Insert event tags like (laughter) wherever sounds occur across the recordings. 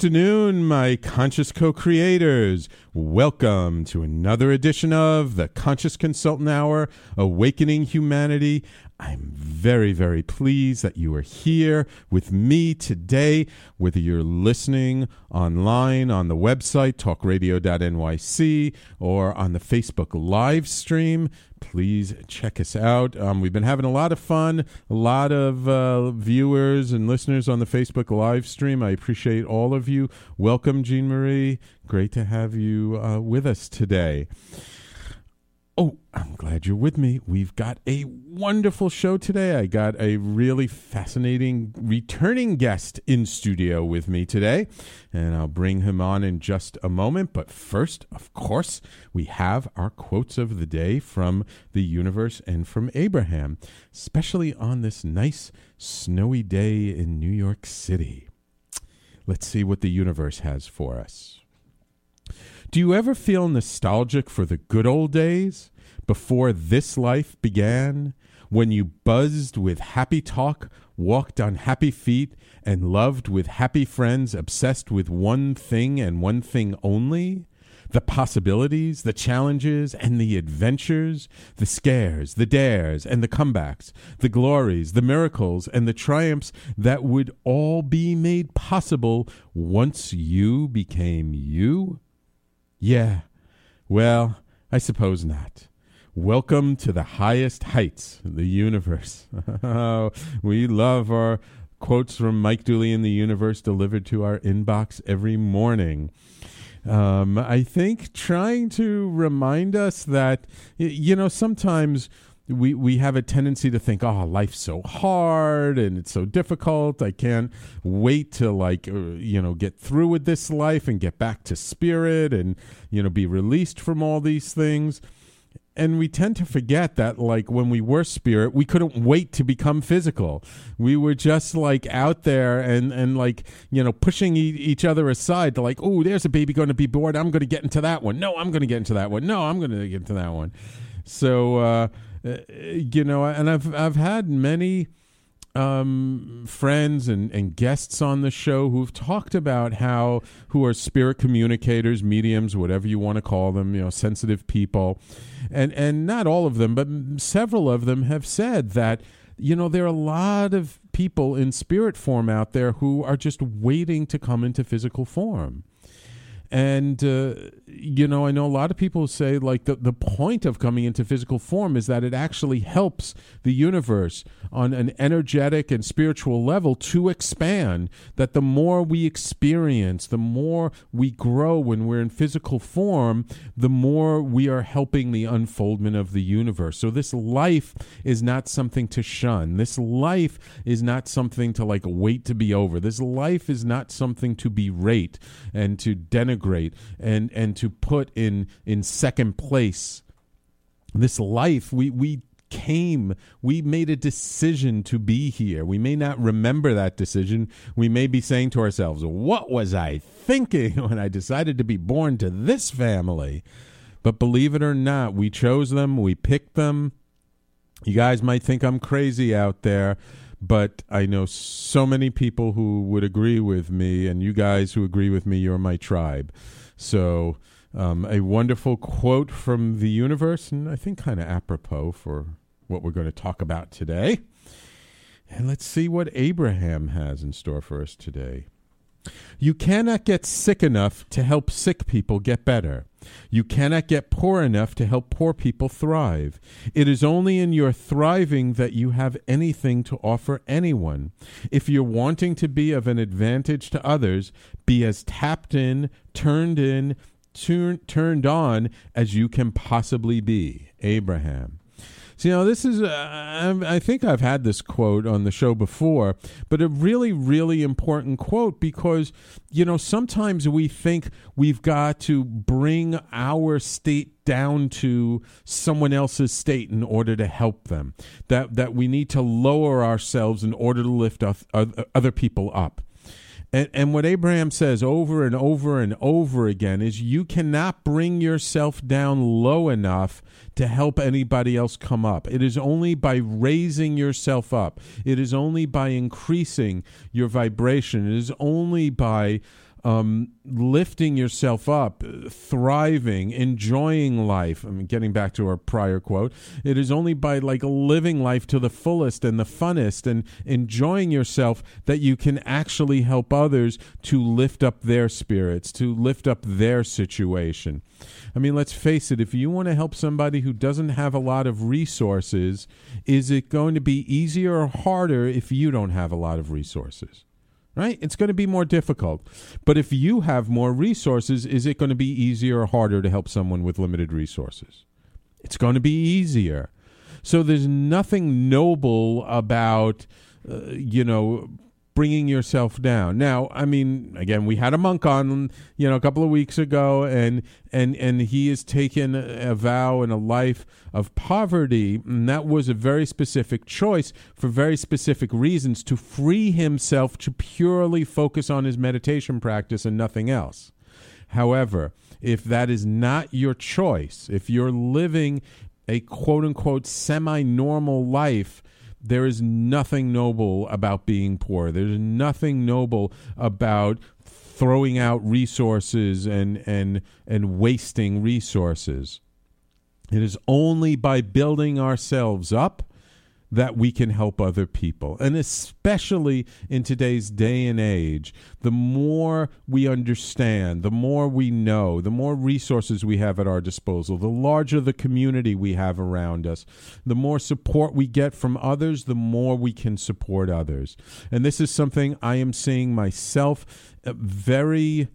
Afternoon, my conscious co creators. Welcome to another edition of the Conscious Consultant Hour Awakening Humanity. I'm very, very pleased that you are here with me today, whether you're listening online on the website, talkradio.nyc, or on the Facebook live stream. Please check us out. Um, we've been having a lot of fun, a lot of uh, viewers and listeners on the Facebook live stream. I appreciate all of you. Welcome, Jean Marie. Great to have you uh, with us today. Oh, I'm glad you're with me. We've got a wonderful show today. I got a really fascinating returning guest in studio with me today, and I'll bring him on in just a moment. But first, of course, we have our quotes of the day from the universe and from Abraham, especially on this nice snowy day in New York City. Let's see what the universe has for us. Do you ever feel nostalgic for the good old days before this life began, when you buzzed with happy talk, walked on happy feet, and loved with happy friends, obsessed with one thing and one thing only? The possibilities, the challenges, and the adventures, the scares, the dares, and the comebacks, the glories, the miracles, and the triumphs that would all be made possible once you became you? Yeah, well, I suppose not. Welcome to the highest heights the universe. (laughs) we love our quotes from Mike Dooley in the universe delivered to our inbox every morning. Um, I think trying to remind us that, you know, sometimes we we have a tendency to think, oh, life's so hard and it's so difficult. I can't wait to like uh, you know get through with this life and get back to spirit and you know be released from all these things. And we tend to forget that, like when we were spirit, we couldn't wait to become physical. We were just like out there and and like you know pushing e- each other aside to like, oh, there's a baby going to be born. I'm going to get into that one. No, I'm going to get into that one. No, I'm going to get into that one. So. uh uh, you know, and I've I've had many um, friends and, and guests on the show who've talked about how who are spirit communicators, mediums, whatever you want to call them, you know, sensitive people, and and not all of them, but several of them have said that you know there are a lot of people in spirit form out there who are just waiting to come into physical form. And, uh, you know, I know a lot of people say, like, the, the point of coming into physical form is that it actually helps the universe on an energetic and spiritual level to expand. That the more we experience, the more we grow when we're in physical form, the more we are helping the unfoldment of the universe. So, this life is not something to shun. This life is not something to, like, wait to be over. This life is not something to berate and to denigrate and and to put in in second place. This life we we came we made a decision to be here. We may not remember that decision. We may be saying to ourselves what was i thinking (laughs) when i decided to be born to this family? But believe it or not we chose them we picked them. You guys might think i'm crazy out there but I know so many people who would agree with me, and you guys who agree with me, you're my tribe. So, um, a wonderful quote from the universe, and I think kind of apropos for what we're going to talk about today. And let's see what Abraham has in store for us today. You cannot get sick enough to help sick people get better. You cannot get poor enough to help poor people thrive. It is only in your thriving that you have anything to offer anyone. If you're wanting to be of an advantage to others, be as tapped in, turned in, turn, turned on as you can possibly be. Abraham. So, you know, this is, uh, I think I've had this quote on the show before, but a really, really important quote because, you know, sometimes we think we've got to bring our state down to someone else's state in order to help them, that, that we need to lower ourselves in order to lift other people up. And, and what Abraham says over and over and over again is you cannot bring yourself down low enough to help anybody else come up. It is only by raising yourself up, it is only by increasing your vibration, it is only by um, lifting yourself up, thriving, enjoying life. I mean, getting back to our prior quote, it is only by like living life to the fullest and the funnest and enjoying yourself that you can actually help others to lift up their spirits, to lift up their situation. I mean, let's face it, if you want to help somebody who doesn't have a lot of resources, is it going to be easier or harder if you don't have a lot of resources? Right? It's going to be more difficult. But if you have more resources, is it going to be easier or harder to help someone with limited resources? It's going to be easier. So there's nothing noble about, uh, you know, bringing yourself down. Now, I mean, again, we had a monk on, you know, a couple of weeks ago, and and and he has taken a vow and a life of poverty, and that was a very specific choice for very specific reasons to free himself to purely focus on his meditation practice and nothing else. However, if that is not your choice, if you're living a quote unquote semi normal life, there is nothing noble about being poor. There's nothing noble about throwing out resources and and and wasting resources. It is only by building ourselves up that we can help other people. And especially in today's day and age, the more we understand, the more we know, the more resources we have at our disposal, the larger the community we have around us, the more support we get from others, the more we can support others. And this is something I am seeing myself uh, very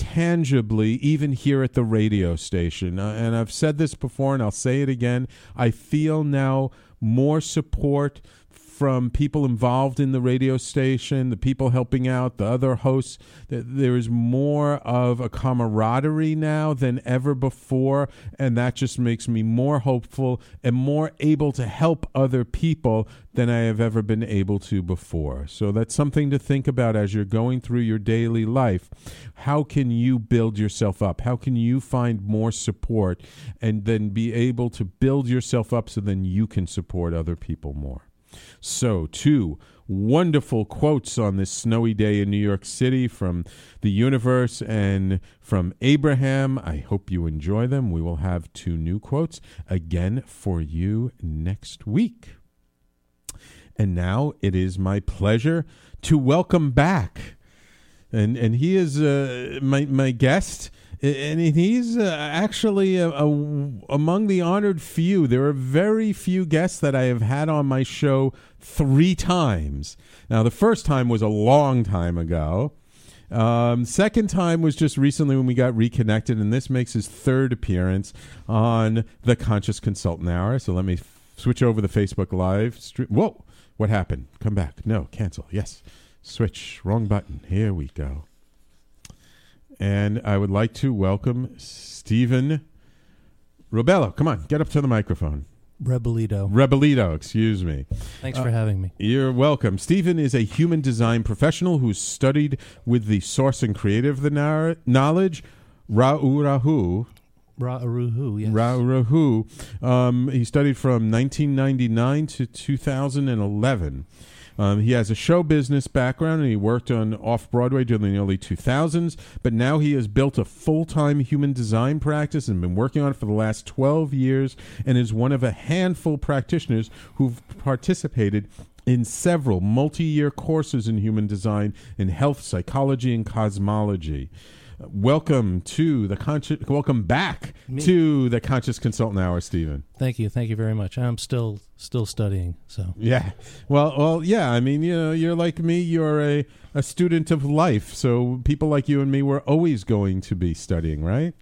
tangibly, even here at the radio station. Uh, and I've said this before and I'll say it again. I feel now more support from people involved in the radio station, the people helping out, the other hosts. There is more of a camaraderie now than ever before, and that just makes me more hopeful and more able to help other people than I have ever been able to before. So that's something to think about as you're going through your daily life. How can you build yourself up? How can you find more support and then be able to build yourself up so then you can support other people more? So, two wonderful quotes on this snowy day in New York City from the universe and from Abraham. I hope you enjoy them. We will have two new quotes again for you next week. And now it is my pleasure to welcome back. And and he is uh, my my guest and he's uh, actually a, a, among the honored few. There are very few guests that I have had on my show three times. Now, the first time was a long time ago. Um, second time was just recently when we got reconnected, and this makes his third appearance on the Conscious Consultant Hour. So let me f- switch over the Facebook Live stream. Whoa, what happened? Come back. No, cancel. Yes, switch. Wrong button. Here we go and I would like to welcome Stephen Robello. Come on, get up to the microphone. Rebolledo. Rebolledo, excuse me. Thanks uh, for having me. You're welcome. Stephen is a human design professional who's studied with the source and creator of the nar- knowledge, Ra-Uru-Hu. Ra-Uru-Hu, yes. Ra-Uru-Hu. Um, he studied from 1999 to 2011. Um, he has a show business background and he worked on off Broadway during the early 2000s, but now he has built a full time human design practice and been working on it for the last 12 years and is one of a handful of practitioners who've participated in several multi year courses in human design in health, psychology, and cosmology. Welcome to the conscious. Welcome back Me. to the Conscious Consultant Hour, Stephen. Thank you, thank you very much. I'm still still studying, so Yeah. Well, well, yeah. I mean, you know, you're like me. You're a a student of life. So people like you and me, we're always going to be studying, right?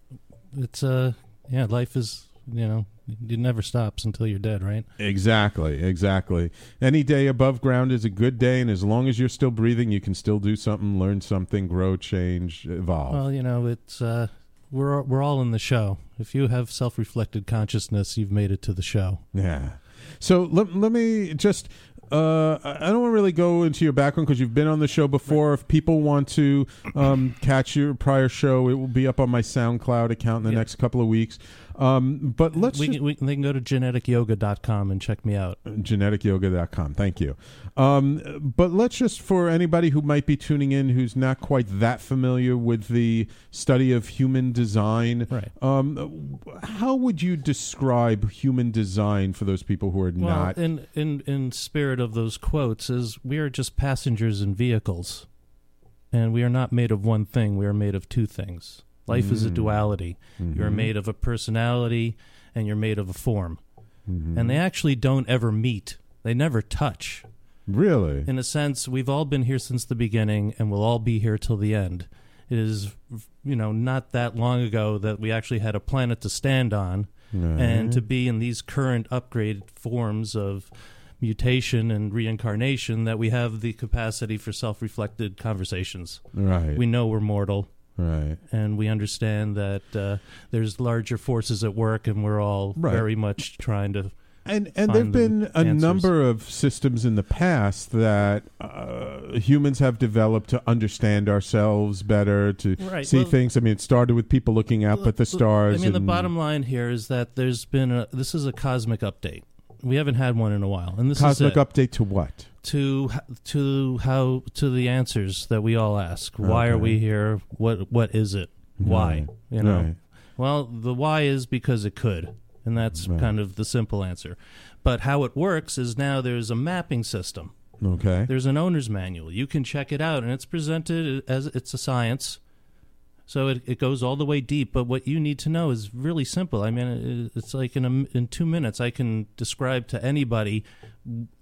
it's uh yeah, life is you know it never stops until you're dead, right? Exactly, exactly. Any day above ground is a good day, and as long as you're still breathing, you can still do something, learn something, grow, change, evolve. Well, you know, it's uh we're we're all in the show. If you have self-reflected consciousness, you've made it to the show. yeah. So let, let me just. Uh, I don't want to really go into your background because you've been on the show before. If people want to um, catch your prior show, it will be up on my SoundCloud account in the Yeah. next couple of weeks. Um, but let's we, just, can, we they can go to geneticyoga.com and check me out. geneticyoga.com. Thank you. Um, but let's just, for anybody who might be tuning in who's not quite that familiar with the study of human design, Right. um, how would you describe human design for those people who are Well, not? in in in spirit of those quotes, is we are just passengers in vehicles, and we are not made of one thing. We are made of two things. Life is a Mm. duality. You're Mhm. made of a personality, and you're made of a form, Mhm. and they actually don't ever meet. They never touch. really? In a sense, we've all been here since the beginning, and we'll all be here till the end. It is, you know, not that long ago that we actually had a planet to stand on and to be in these current upgraded forms of mutation and reincarnation that we have the capacity for self-reflected conversations right, we know we're mortal right. and we understand that uh, there's larger forces at work and we're all Right. very much trying to And and there've been the a answers. number of systems in the past that uh, humans have developed to understand ourselves better, to Right, see well- things. I mean, it started with people looking up at the stars. i mean the bottom line here is that there's been a this is a cosmic update we haven't had one in a while and this cosmic update to what? To to how to the answers that we all ask. Why are we here? What what is it? Why? Right. You know. Right. Well, the why is because it could, and that's Right. kind of the simple answer. But how it works is now there's a mapping system. Okay. There's an owner's manual. You can check it out, and it's presented as it's a science. So it, it goes all the way deep, but what you need to know is really simple. I mean, it, it's like in a, in two minutes, I can describe to anybody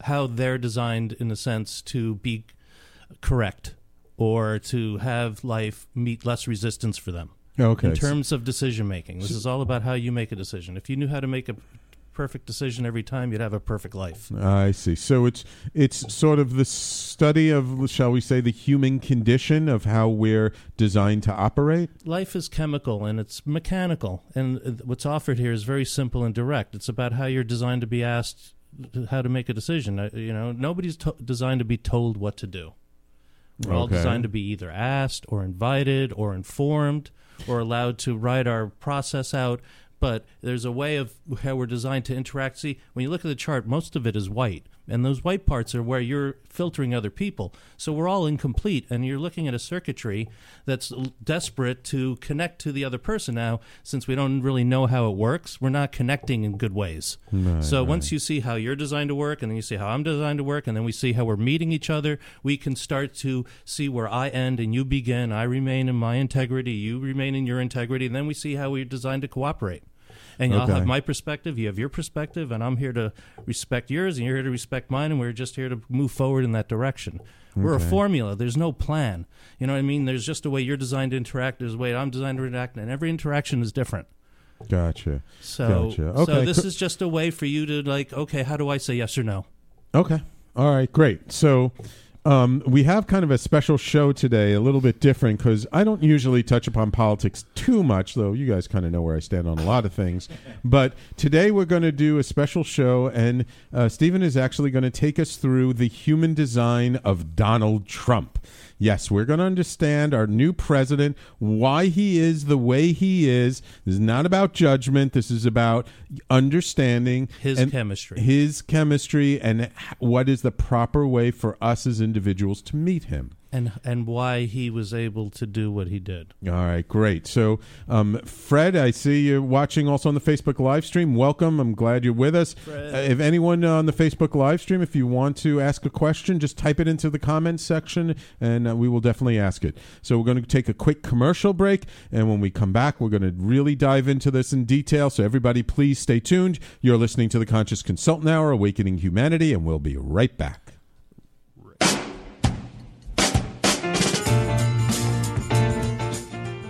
how they're designed in a sense to be correct or to have life meet less resistance for them Okay. in terms of decision making. This is all about how you make a decision. If you knew how to make a perfect decision every time, you'd have a perfect life. I see. So it's it's sort of the study of, shall we say, the human condition of how we're designed to operate. life is chemical and it's mechanical and what's offered here is very simple and direct it's about how you're designed to be asked how to make a decision. Uh, you know nobody's to- designed to be told what to do. We're all designed to be either asked or invited or informed or allowed to write our process out. But there's a way of how we're designed to interact. See when you look at the chart most of it is white and those white parts are where you're filtering other people. So we're all incomplete and you're looking at a circuitry that's desperate to connect to the other person. Now since we don't really know how it works we're not connecting in good ways. So once you see how you're designed to work and then you see how i'm designed to work and then we see how we're meeting each other we can start to see where i end and you begin. I remain in my integrity you remain in your integrity and then we see how we're designed to cooperate and I'll have my perspective, you have your perspective, and I'm here to respect yours, and you're here to respect mine, and we're just here to move forward in that direction. We're a formula. There's no plan. You know what I mean? There's just a way you're designed to interact. There's a way I'm designed to interact, and every interaction is different. Gotcha. So, Gotcha. so this co- is just a way for you to like, okay, how do I say yes or no? Okay. All right. Great. So um, we have kind of a special show today, a little bit different because I don't usually touch upon politics too much, though you guys kind of know where I stand on a lot of things. (laughs) but today we're going to do a special show, and uh, Stephen is actually going to take us through the human design of Donald Trump. Yes, we're going to understand our new president, why he is the way he is. This is not about judgment. This is about understanding His chemistry. his chemistry and what is the proper way for us as individuals to meet him. And and why he was able to do what he did. All right, great. So, um, Fred, I see you watching also on the Facebook live stream. Welcome. I'm glad you're with us. Uh, if anyone on the Facebook live stream, if you want to ask a question, just type it into the comments section and uh, we will definitely ask it. So, we're going to take a quick commercial break. And when we come back, we're going to really dive into this in detail. So, everybody, please stay tuned. You're listening to the Conscious Consultant Hour, Awakening Humanity, and we'll be right back.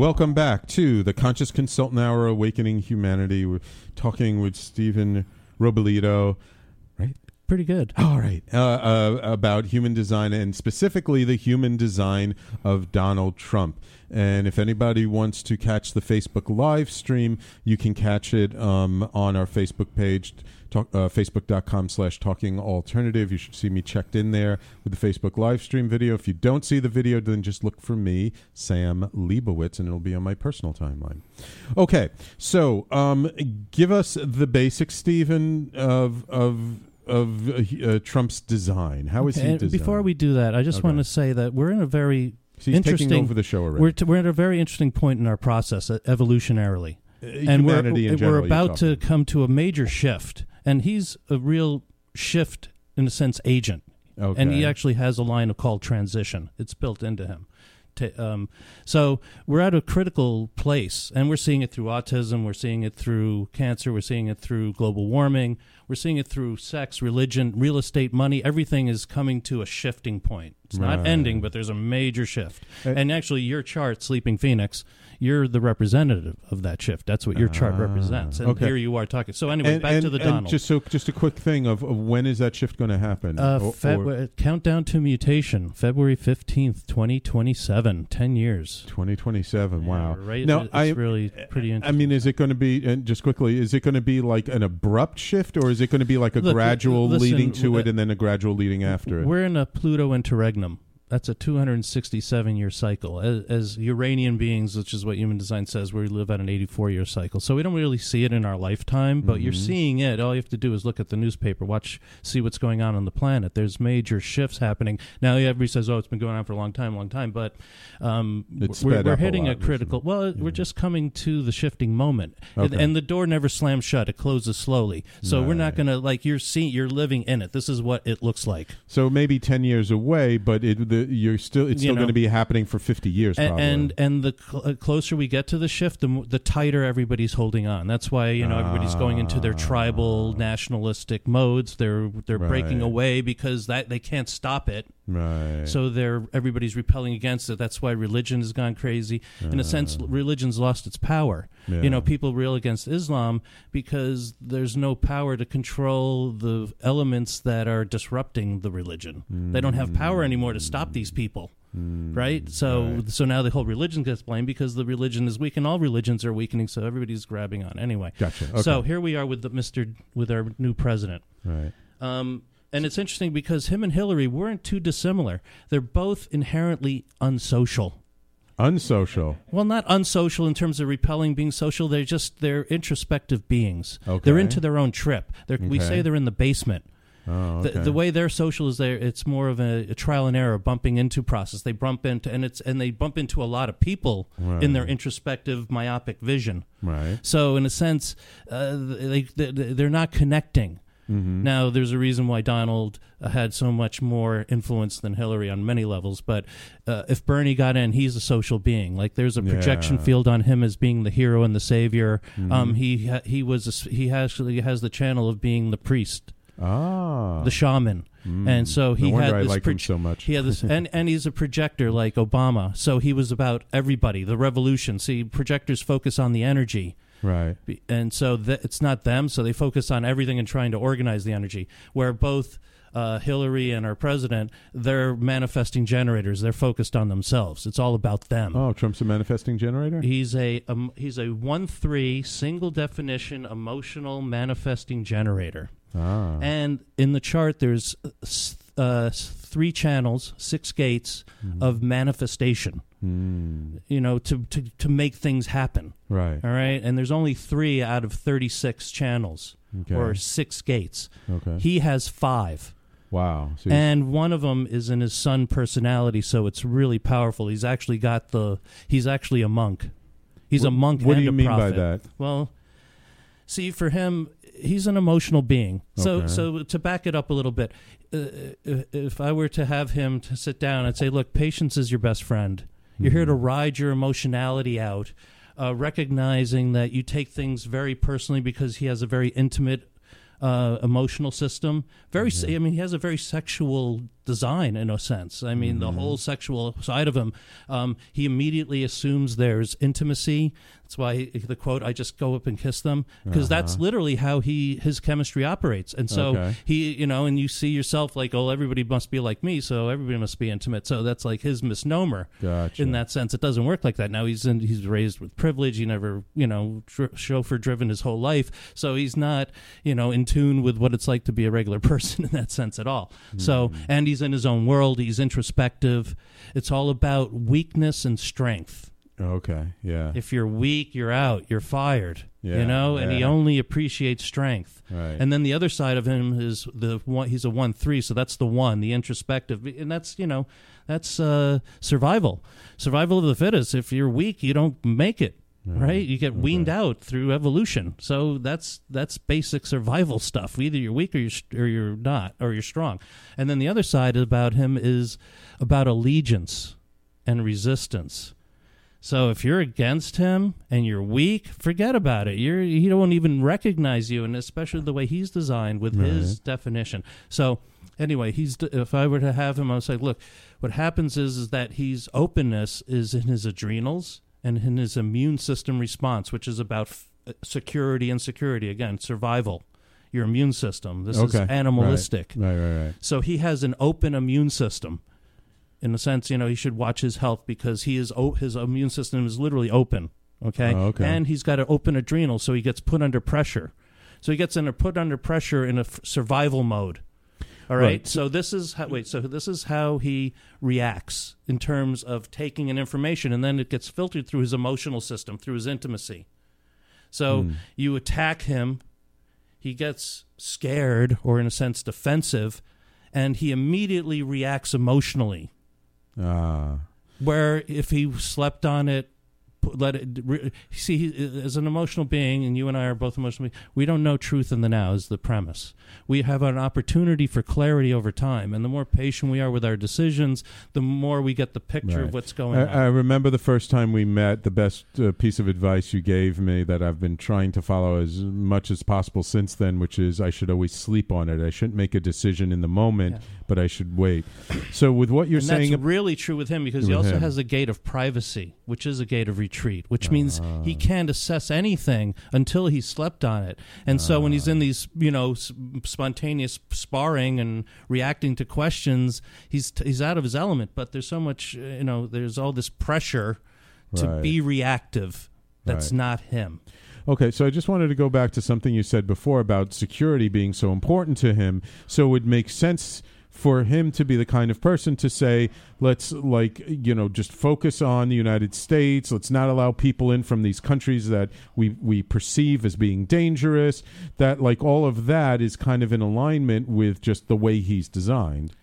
Welcome back to the Conscious Consultant Hour, Awakening Humanity. We're talking with Stephen Rebolledo, right? Pretty good. All right. Uh, uh, about human design and specifically the human design of Donald Trump. And if anybody wants to catch the Facebook live stream, you can catch it um, on our Facebook page, talk, uh, facebook.com slash talking alternative. You should see me checked in there with the Facebook live stream video. If you don't see the video, then just look for me, Sam Liebowitz, and it'll be on my personal timeline. Okay. So um, give us the basics, Stephen, of, of, of uh, uh, Trump's design. How is he designed? before we do that, I just Okay. want to say that we're in a very So interesting over the show already. We're, t- we're at a very interesting point in our process uh, evolutionarily. Uh, and we're, we're general, you're about to come to a major shift. And he's a real shift, in a sense, agent. Okay. And he actually has a line of called transition. It's built into him. Ta- um, so we're at a critical place, and we're seeing it through autism. We're seeing it through cancer. We're seeing it through global warming. We're seeing it through sex, religion, real estate, money. Everything is coming to a shifting point. It's not ending, but there's a major shift. Uh, and actually, your chart, Sleeping Phoenix, you're the representative of that shift. That's what your chart Ah, represents. And okay. here you are talking. So anyway, and, back and- to the and Donald. Just so, just a quick thing of, of when is that shift going to happen? Uh, Or- Feb- or uh, countdown to mutation, February fifteenth, twenty twenty seven. Ten years. 2027. Wow. Yeah, right. Now, it's I really pretty I mean, is it going to be and just quickly? Is it going to be like an abrupt shift, or is it going to be like a Look, gradual listen, leading to uh, it and then a gradual leading after it? We're in a Pluto interregnum. Magnum. That's a 267 year cycle. As, as Uranian beings, which is what human design says, we live at an 84 year cycle. So we don't really see it in our lifetime, but you're Mhm. seeing it. All you have to do is look at the newspaper, watch, see what's going on on the planet. There's major shifts happening. Now, everybody says, oh, it's been going on for a long time, long time, but um, we're, we're up a hitting lot a critical. Well, we're just coming to the shifting moment. And, Okay. and the door never slams shut, it closes slowly. So we're not going to, like, you're seeing, you're living in it. This is what it looks like. so maybe 10 years away, but it, the, you're still it's You still know. going to be happening for 50 years. and Probably. and, and the cl- uh, closer we get to the shift, the, mo- the tighter everybody's holding on. That's why you know everybody's going into their tribal, nationalistic modes. They're they're breaking Ah. Away because that they can't stop it. Right. So they're everybody's repelling against it. That's why religion has gone crazy. In a sense, religion's lost its power. Ah. Yeah. You know, people rail against Islam because there's no power to control the elements that are disrupting the religion. They don't have power anymore to stop these people. Right? So Mm. Right. so now the whole religion gets blamed because the religion is weak and all religions are weakening, so everybody's grabbing on. Anyway. Gotcha. Okay. So here we are with the Mr. with our new president. right. Um, and it's interesting because him and Hillary weren't too dissimilar. They're both inherently unsocial. Unsocial. Well, not unsocial in terms of repelling being social. They're just they're introspective beings. Okay. They're into their own trip. They're, We say they're in the basement. Oh, okay. The, the way they're social is there. It's more of a, a trial and error, bumping into process. They bump into and it's and they bump into a lot of people in their introspective, myopic vision. right. So in a sense, uh, they, they they're not connecting. Mm-hmm. Now, there's a reason why Donald uh, had so much more influence than Hillary on many levels. But uh, if Bernie got in, he's a social being. Like there's a projection Yeah. field on him as being the hero and the savior. Mm-hmm. Um, he he was a he actually has the channel of being the priest, Ah. the shaman, and so he no had I this like him so much. He had this, and and he's a projector like Obama. So he was about everybody, the revolution. See, projectors focus on the energy. Right. And so th- it's not them so they focus on everything and trying to organize the energy where both uh, hillary and our president they're manifesting generators they're focused on themselves it's all about them Oh, Trump's a manifesting generator. he's a um, he's a one three single definition emotional manifesting generator ah. and in the chart there's uh, uh, three channels six gates of manifestation Hmm. you know to, to to make things happen Right. all right, and there's only three out of 36 channels Okay. or six gates. Okay. He has five, wow. So and one of them is in his son personality, so it's really powerful. He's actually got the. He's actually a monk. He's a monk. what do you a mean by that? Well, see, for him, he's an emotional being. So, Okay. so to back it up a little bit, uh, if I were to have him to sit down and say, "Look, patience is your best friend. You're here to Mm-hmm. ride your emotionality out, uh, recognizing that you take things very personally because he has a very intimate." Uh, emotional system very Mm-hmm. i mean he has a very sexual design in a sense i mean Mm-hmm. the whole sexual side of him um, he immediately assumes there's intimacy that's why he- the quote i just go up and kiss them because that's literally how he his chemistry operates and so Uh-huh. Okay. he you know and you see yourself like oh everybody must be like me so everybody must be intimate so that's like his misnomer Gotcha. in that sense it doesn't work like that now he's in he's raised with privilege he never you know dr- chauffeur driven his whole life so he's not you know in tune with what it's like to be a regular (laughs) person in that sense at all so Hmm. and he's in his own world he's introspective. It's all about weakness and strength. Okay. Yeah. if you're weak you're out you're fired Yeah, you know? And he only appreciates strength. Right. and then the other side of him is the one he's a one three so that's the one the introspective. And that's you know that's uh survival. Survival of the fittest. If you're weak you don't make it right? You get weaned out through evolution. So that's that's basic survival stuff. Either you're weak or you're or you're not or you're strong. And then the other side about him is about allegiance and resistance. So if you're against him and you're weak, forget about it. You're he don't even recognize you, and especially the way he's designed with his definition. So anyway, he's if I were to have him, I would say, look, what happens is is that he's openness is in his adrenals and in his immune system response, which is about f- uh, security and security again, survival. Your immune system. This okay. is animalistic. Right. Right. Right. right. So he has an open immune system. In a sense, you know, he should watch his health because he is o- his immune system is literally open. Okay? Oh, okay. and he's got an open adrenal, so he gets put under pressure. So he gets under, put under pressure in a f- survival mode. All right? Right. So this is how, wait. So this is how he reacts in terms of taking in information, and then it gets filtered through his emotional system, through his intimacy. So Hmm. you attack him, he gets scared or, in a sense, defensive, and he immediately reacts emotionally. Ah. Where if he slept on it, let it re- see he, as an emotional being, and you and I are both emotional. beings, We don't know truth in the now is the premise. We have an opportunity for clarity over time, and the more patient we are with our decisions, the more we get the picture Right. of what's going I, on. I remember the first time we met. The best uh, piece of advice you gave me that I've been trying to follow as much as possible since then, which is I should always sleep on it. I shouldn't make a decision in the moment, Yeah. but I should wait. So, with what you're and saying, that's really true with him because he also him. has a gate of privacy, which is a gate of retreat, which means Ah. he can't assess anything until he slept on it. And so when he's Ah. in these, you know, s- spontaneous sparring and reacting to questions, he's he's out of his element. But there's so much, uh, you know, there's all this pressure to Right. be reactive. That's Right. not him. Okay, so I just wanted to go back to something you said before about security being so important to him. So it would make sense for him to be the kind of person to say, let's like you know just focus on the United States. Let's not allow people in from these countries that we we perceive as being dangerous. That like all of that is kind of in alignment with just the way he's designed.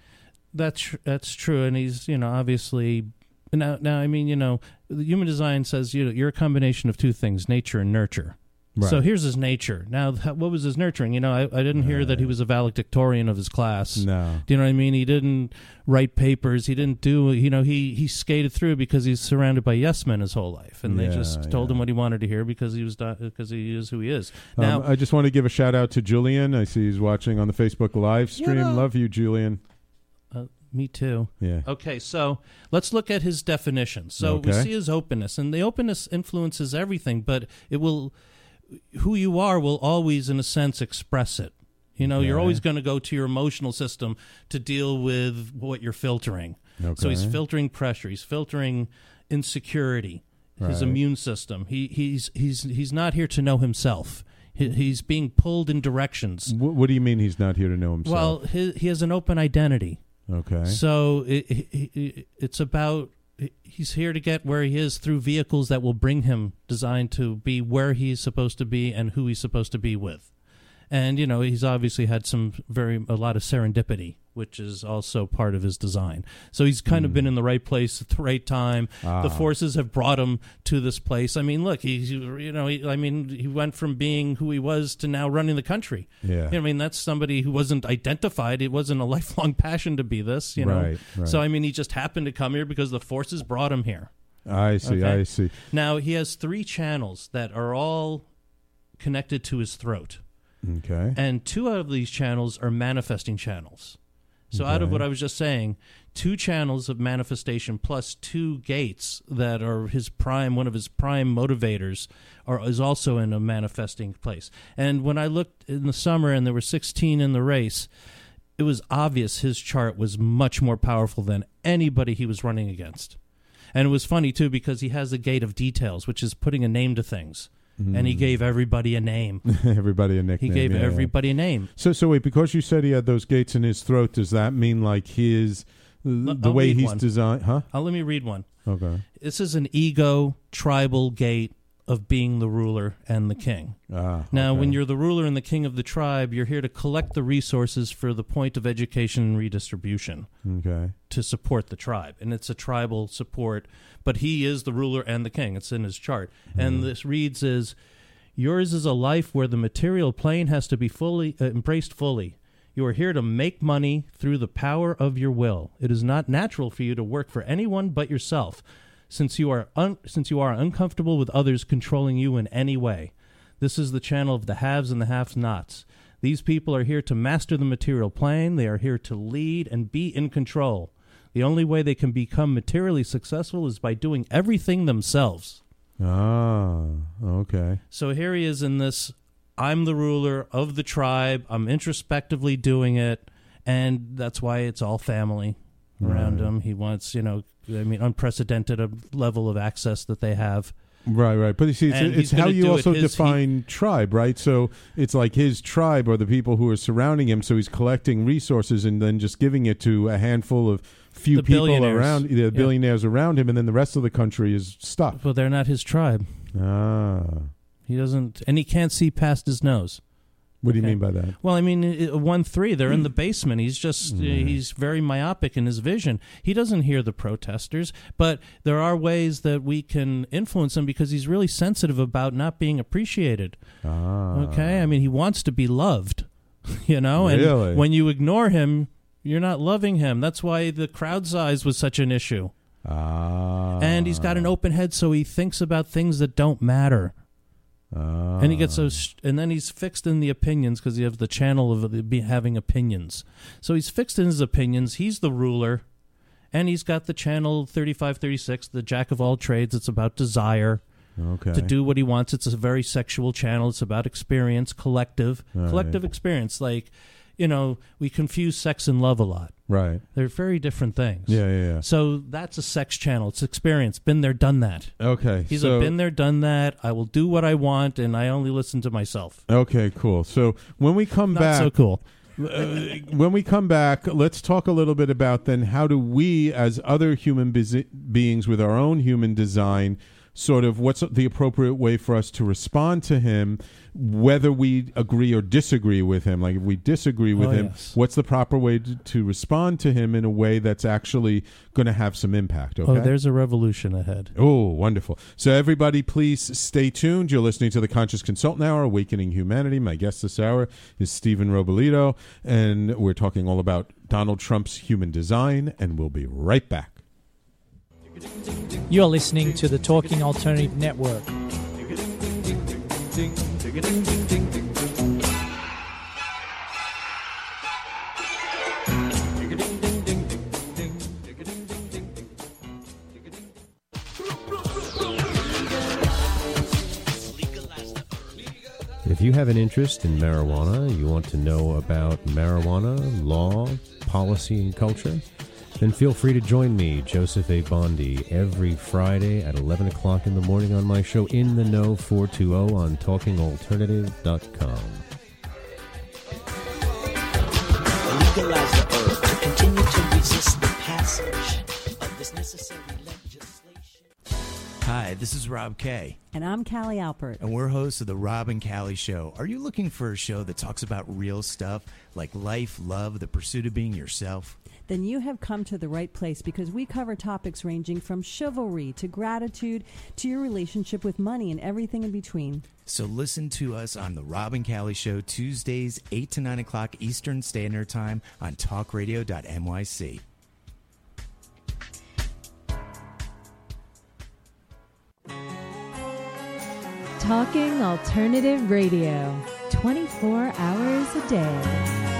That's that's true, and he's you know obviously now now I mean you know the human design says you know, you're a combination of two things, nature and nurture. So here's his nature. Now, th- (laughs) what was his nurturing? You know, I, I didn't hear that he was a valedictorian of his class. No. Do you know what I mean? He didn't write papers. He didn't do. You know, he he skated through because he's surrounded by yes men his whole life, and they Yeah, just told yeah. him what he wanted to hear because he was because he is who he is. Um, Now, I just want to give a shout out to Julian. I see he's watching on the Facebook live stream. up? Love you, Julian. uh, me too. Yeah. Okay, so let's look at his definition. So we Okay. see his openness, and the openness influences everything, but it will, who you are will always, in a sense, express it. You know, you're always going to go to your emotional system to deal with what you're filtering. So he's filtering pressure. He's filtering insecurity. His Right. immune system. He he's he's he's not here to know himself. He, he's being pulled in directions. Wh- what do you mean he's not here to know himself? Well, he, he has an open identity. okay. So it, it, it, it's about he's here to get where he is through vehicles that will bring him designed to be where he's supposed to be and who he's supposed to be with. And you know, he's obviously had some very a lot of serendipity, which is also part of his design. So he's kind of been in the right place at the right time. Hmm. Ah. The forces have brought him to this place. I mean, look, he's you know, he, I mean, he went from being who he was to now running the country. Yeah. I mean, that's somebody who wasn't identified. It wasn't a (laughs) lifelong passion to be this, you know. Right, right. So I mean, he just happened to come here because the forces brought him here. I see. Okay. I see. Now he has three channels that are all connected to his throat, Okay. and two out of these channels are manifesting channels. So out of what I was just saying, two channels of manifestation plus two gates that are his prime, one of his prime motivators, are is also in a manifesting place. And when I looked in the summer and there were 16 in the race, it was obvious his chart was much more powerful than anybody he was running against. And it was funny too because he has the gate of details, which is putting a name to things. And he gave everybody a name. (laughs) everybody a nickname. He gave yeah, yeah. everybody a name. So, so wait. Because you said he had those gates in his throat, does that mean like his the I'll way he's one. designed? Huh? Uh, let me read one. Okay. This is an ego tribal gate of being the ruler and the king. Ah. Now, okay. when you're the ruler and the king of the tribe, you're here to collect the resources for the point of education and redistribution okay. to support the tribe. And it's a tribal support, but he is the ruler and the king. It's in his chart. And this reads as Yours is a life where the material plane has to be fully uh, embraced fully. You are here to make money through the power of your will. It is not natural for you to work for anyone but yourself, since you are un- since you are uncomfortable with others controlling you in any way. This is the channel of the haves and the have-nots. These people are here to master the material plane. They are here to lead and be in control. The only way they can become materially successful is by doing everything themselves. Ah. Okay. So here he is in this I'm the ruler of the tribe. I'm introspectively doing it. And that's why it's all family around Right. him. He wants, you know, I mean, unprecedented a level of access that they have. Right, right. But you see, it's, it's how you it also his- he- define tribe, right? So it's like his tribe are the people who are surrounding him. So he's collecting resources and then just giving it to a handful of few people around, the Yeah. billionaires around him, and then the rest of the country is stuck. Well, they're not his tribe. Ah. He doesn't, and he can't see past his nose. What do you Okay. mean by that? Well, I mean, one three. They're in the (clears throat) basement. He's just uh, he's very myopic in his vision. He doesn't hear the protesters, but there are ways that we can influence him because he's really sensitive about not being appreciated. Ah. Okay, I mean, he wants to be loved. (laughs) You know, and Really? when you ignore him, you're not loving him. That's why the crowd size was such an issue. Ah. And he's got an open head, so he thinks about things that don't matter. Ah. And he gets those, and then he's fixed in the opinions because he has the channel of the, having opinions. So he's fixed in his opinions. He's the ruler, and he's got the channel thirty-five, thirty-six, the jack of all trades. It's about desire okay. to do what he wants. It's a very sexual channel. It's about experience, collective, Right. collective experience. Like, you know, we confuse sex and love a lot. Right. They're very different things. Yeah, yeah, yeah. So that's a sex channel. It's experience. Been there, done that. Okay. He's so, a been there, done that. I will do what I want, and I only listen to myself. Okay, cool. So when we come Not back, so cool. (laughs) uh, when we come back, let's talk a little bit about then how do we, as other human beings with our own human design, sort of what's the appropriate way for us to respond to him, whether we agree or disagree with him. Like if we disagree with Oh, him, yes. what's the proper way to, to respond to him in a way that's actually going to have some impact? Oh, okay. Oh, there's a revolution ahead. Oh, wonderful. So, everybody, please stay tuned. You're listening to the Conscious Consultant Hour, Awakening Humanity. My guest this hour is Stephen Rebolledo, and we're talking all about Donald Trump's human design, and we'll be right back. You're listening to the Talking Alternative Network. If you have an interest in marijuana, you want to know about marijuana, law, policy, and culture, then feel free to join me, Joseph A. Bondi, every Friday at 11 o'clock in the morning on my show In the Know 420 on talkingalternative.com. legalize the herb to continue to resist the passage of this necessary legislation. Hi, this is Rob Kay, And I'm Callie Alpert. and we're hosts of the Rob and Callie Show. Are you looking for a show that talks about real stuff like life, love, the pursuit of being yourself? Then you have come to the right place because we cover topics ranging from chivalry to gratitude to your relationship with money and everything in between. So listen to us on the Rob and Callie Show Tuesdays, 8 to 9 o'clock Eastern Standard Time on talkradio.nyc. Talking Alternative Radio. 24 hours a day.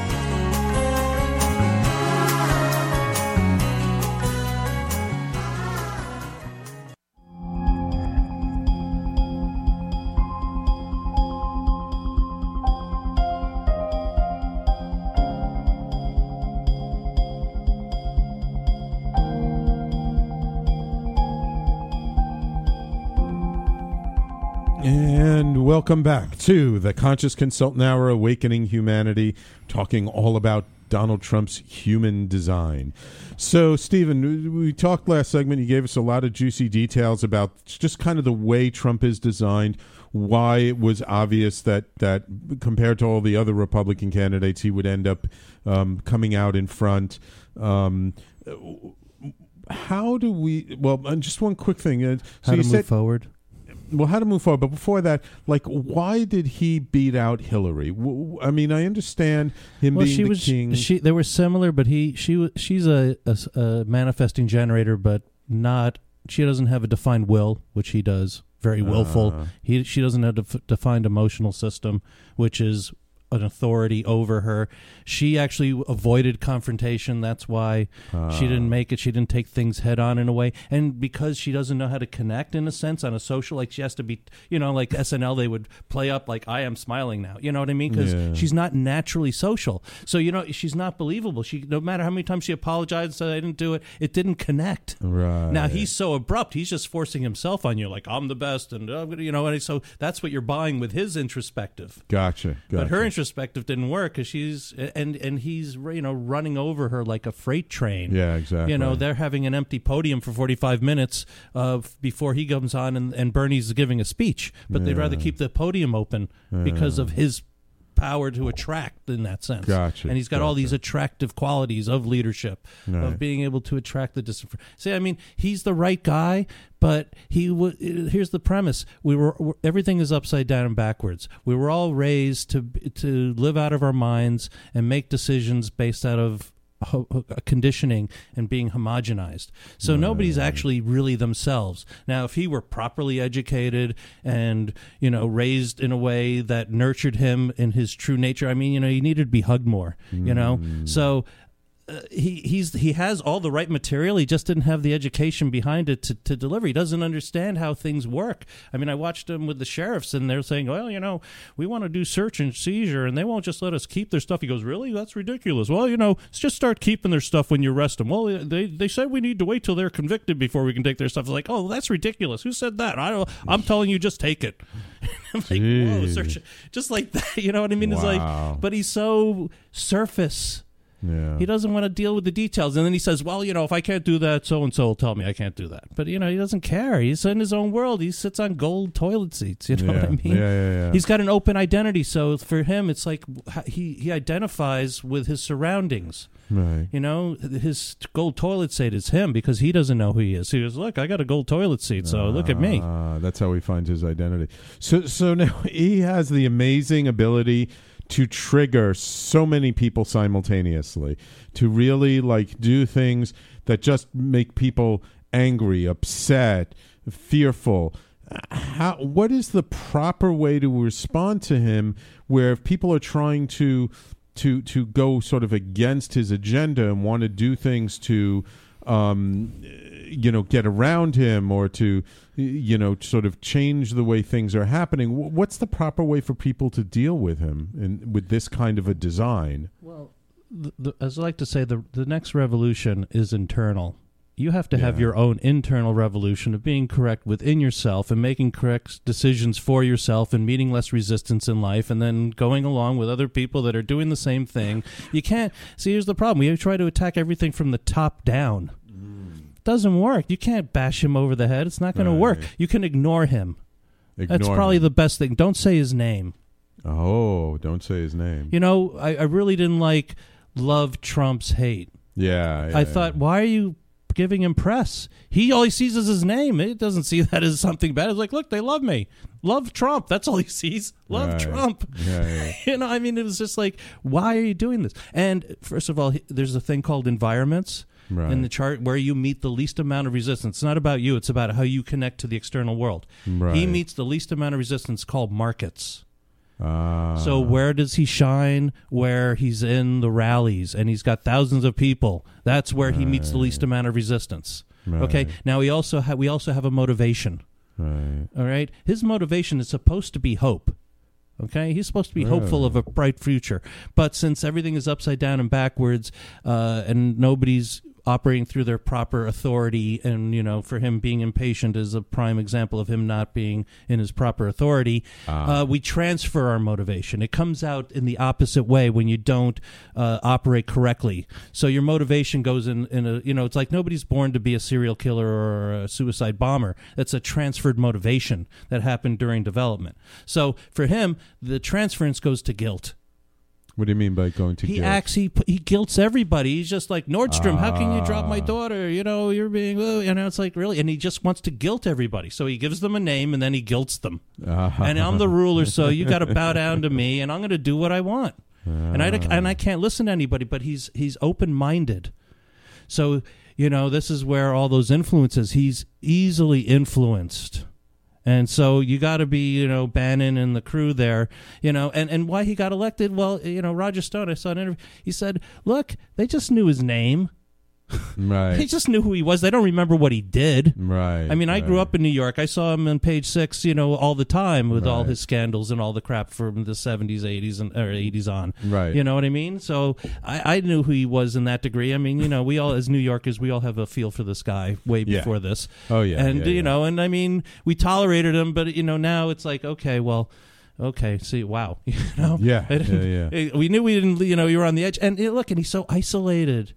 Welcome back to the Conscious Consultant Hour, Awakening Humanity, talking all about Donald Trump's human design. So, Stephen, we talked last segment. You gave us a lot of juicy details about just kind of the way Trump is designed, why it was obvious that that compared to all the other Republican candidates, he would end up um, coming out in front. Um, how do we? Well, and just one quick thing. Uh, so How you to move said, forward? Well, how to move forward. But before that, like, why did he beat out Hillary? W- I mean, I understand him well, being she the was king. she. They were similar, but he she she's a manifesting generator, but not. She doesn't have a defined will, which he does. Very willful. Ah. he she doesn't have a def- defined emotional system, which is an authority over her. She actually avoided confrontation. That's why she didn't make it. She didn't take things head on in a way. And because she doesn't know how to connect in a sense on a social, like she has to be, you know, like SNL, they would play up like, I am smiling now. You know what I mean? Because Yeah. she's not naturally social. So, you know, she's not believable. She, no matter how many times she apologized and said, I didn't do it, it didn't connect. right Now he's so abrupt. He's just forcing himself on you, like I'm the best, and uh, you know. And so that's what you're buying with his introspective. gotcha. gotcha. But her introspective didn't work because she's and and he's you know running over her like a freight train. Yeah, exactly. You know they're having an empty podium for 45 minutes uh, before he comes on and, and Bernie's giving a speech, but they'd rather keep the podium open because of his power to attract in that sense. Gotcha, And he's got all these attractive qualities of leadership, Right. of being able to attract the distant. See, I mean, he's the right guy, but he w- here's the premise: we were we're- everything is upside down and backwards. We were all raised to to live out of our minds and make decisions based out of ho- conditioning and being homogenized. So nobody's actually really themselves. Now, if he were properly educated and you know raised in a way that nurtured him in his true nature, I mean, you know, he needed to be hugged more. You know, mm. so uh, he he's he has all the right material. He just didn't have the education behind it to, to deliver. He doesn't understand how things work. I mean, I watched him with the sheriffs, and they're saying, "Well, you know, we want to do search and seizure, and they won't just let us keep their stuff." He goes, "Really? That's ridiculous." Well, you know, just start keeping their stuff when you arrest them. Well, they they said we need to wait till they're convicted before we can take their stuff. It's like, oh, that's ridiculous. Who said that? I don't. I'm telling you, just take it. (laughs) I'm like, whoa, search, just like (laughs) that. You know what I mean? It's like, but he's so surface. Yeah. He doesn't want to deal with the details. And then he says, well, you know, if I can't do that, so and so will tell me I can't do that. But, you know, he doesn't care. He's in his own world. He sits on gold toilet seats. You know what I mean? Yeah, yeah, yeah. He's got an open identity. So for him, it's like he, he identifies with his surroundings. Right. You know, his gold toilet seat is him because he doesn't know who he is. He goes, look, I got a gold toilet seat, so look at me. Ah, that's how he finds his identity. So, so now (laughs) he has the amazing ability to trigger so many people simultaneously, to really like do things that just make people angry, upset, fearful. How? What is the proper way to respond to him? Where if people are trying to to to go sort of against his agenda and want to do things to um, you know get around him or to you know sort of change the way things are happening what's the proper way for people to deal with him and with this kind of a design Well, the, the, as I like to say, the the next revolution is internal. You have to have your own internal revolution of being correct within yourself and making correct decisions for yourself and meeting less resistance in life and then going along with other people that are doing the same thing. You can't see here's the problem. We try to attack everything from the top down. Doesn't work. You can't bash him over the head. It's not going to work. You can ignore him. That's probably him. the best thing. Don't say his name. oh don't say his name You know, I, I really didn't like love Trump's hate. yeah, I yeah, thought, why are you giving him press? He all he sees is his name. It doesn't see that as something bad. It's like, look, they love me. Love Trump. That's all he sees. Love Right. Trump. Yeah, yeah. (laughs) you know, I mean, it was just like, why are you doing this? And first of all, there's a thing called environments. Right. In the chart, where you meet the least amount of resistance. It's not about you, it's about how you connect to the external world. He meets the least amount of resistance called markets. Ah. So where does he shine? Where he's in the rallies and he's got thousands of people. That's where he meets the least amount of resistance. Okay. Now we also have we also have a motivation. right All right. His motivation is supposed to be hope. Okay, he's supposed to be hopeful of a bright future, but since everything is upside down and backwards, uh, and nobody's operating through their proper authority, and you know, for him being impatient is a prime example of him not being in his proper authority. Uh, we transfer our motivation; it comes out in the opposite way when you don't uh, operate correctly. So your motivation goes in in a you know, it's like nobody's born to be a serial killer or a suicide bomber. That's a transferred motivation that happened during development. So for him, the transference goes to guilt. What do you mean by going to He guilt? acts. He he guilts everybody. He's just like Nordstrom. how can you drop Ah. my daughter? You know, you're being. Oh, you know, it's like really, and he just wants to guilt everybody. So he gives them a name and then he guilts them. Ah. And I'm the ruler, so you got to (laughs) bow down to me, and I'm going to do what I want. And I and I can't listen to anybody. But he's he's open minded. So you know, this is where all those influences. He's easily influenced. And so you got to be, you know, Bannon and the crew there, you know, and, and why he got elected. Well, you know, Roger Stone, I saw an interview. He said, look, they just knew his name. (laughs) right They just knew who he was. They don't remember what he did. right I mean, I grew up in New York. I saw him on page six, you know, all the time with all his scandals and all the crap from the 70s, 80s, and or 80s on. Right. You know what I mean? So I, I knew who he was in that degree. I mean, you know, we all, as New Yorkers, we all have a feel for this guy way Yeah. before this. Oh, yeah, And, yeah, you yeah. know, and I mean, we tolerated him, but, you know, now it's like, okay, well, okay, see, wow. (laughs) You know? Yeah, didn't- yeah, eh, (laughs) We knew we didn't, you know, you were on the edge. And eh, look, and he's so isolated.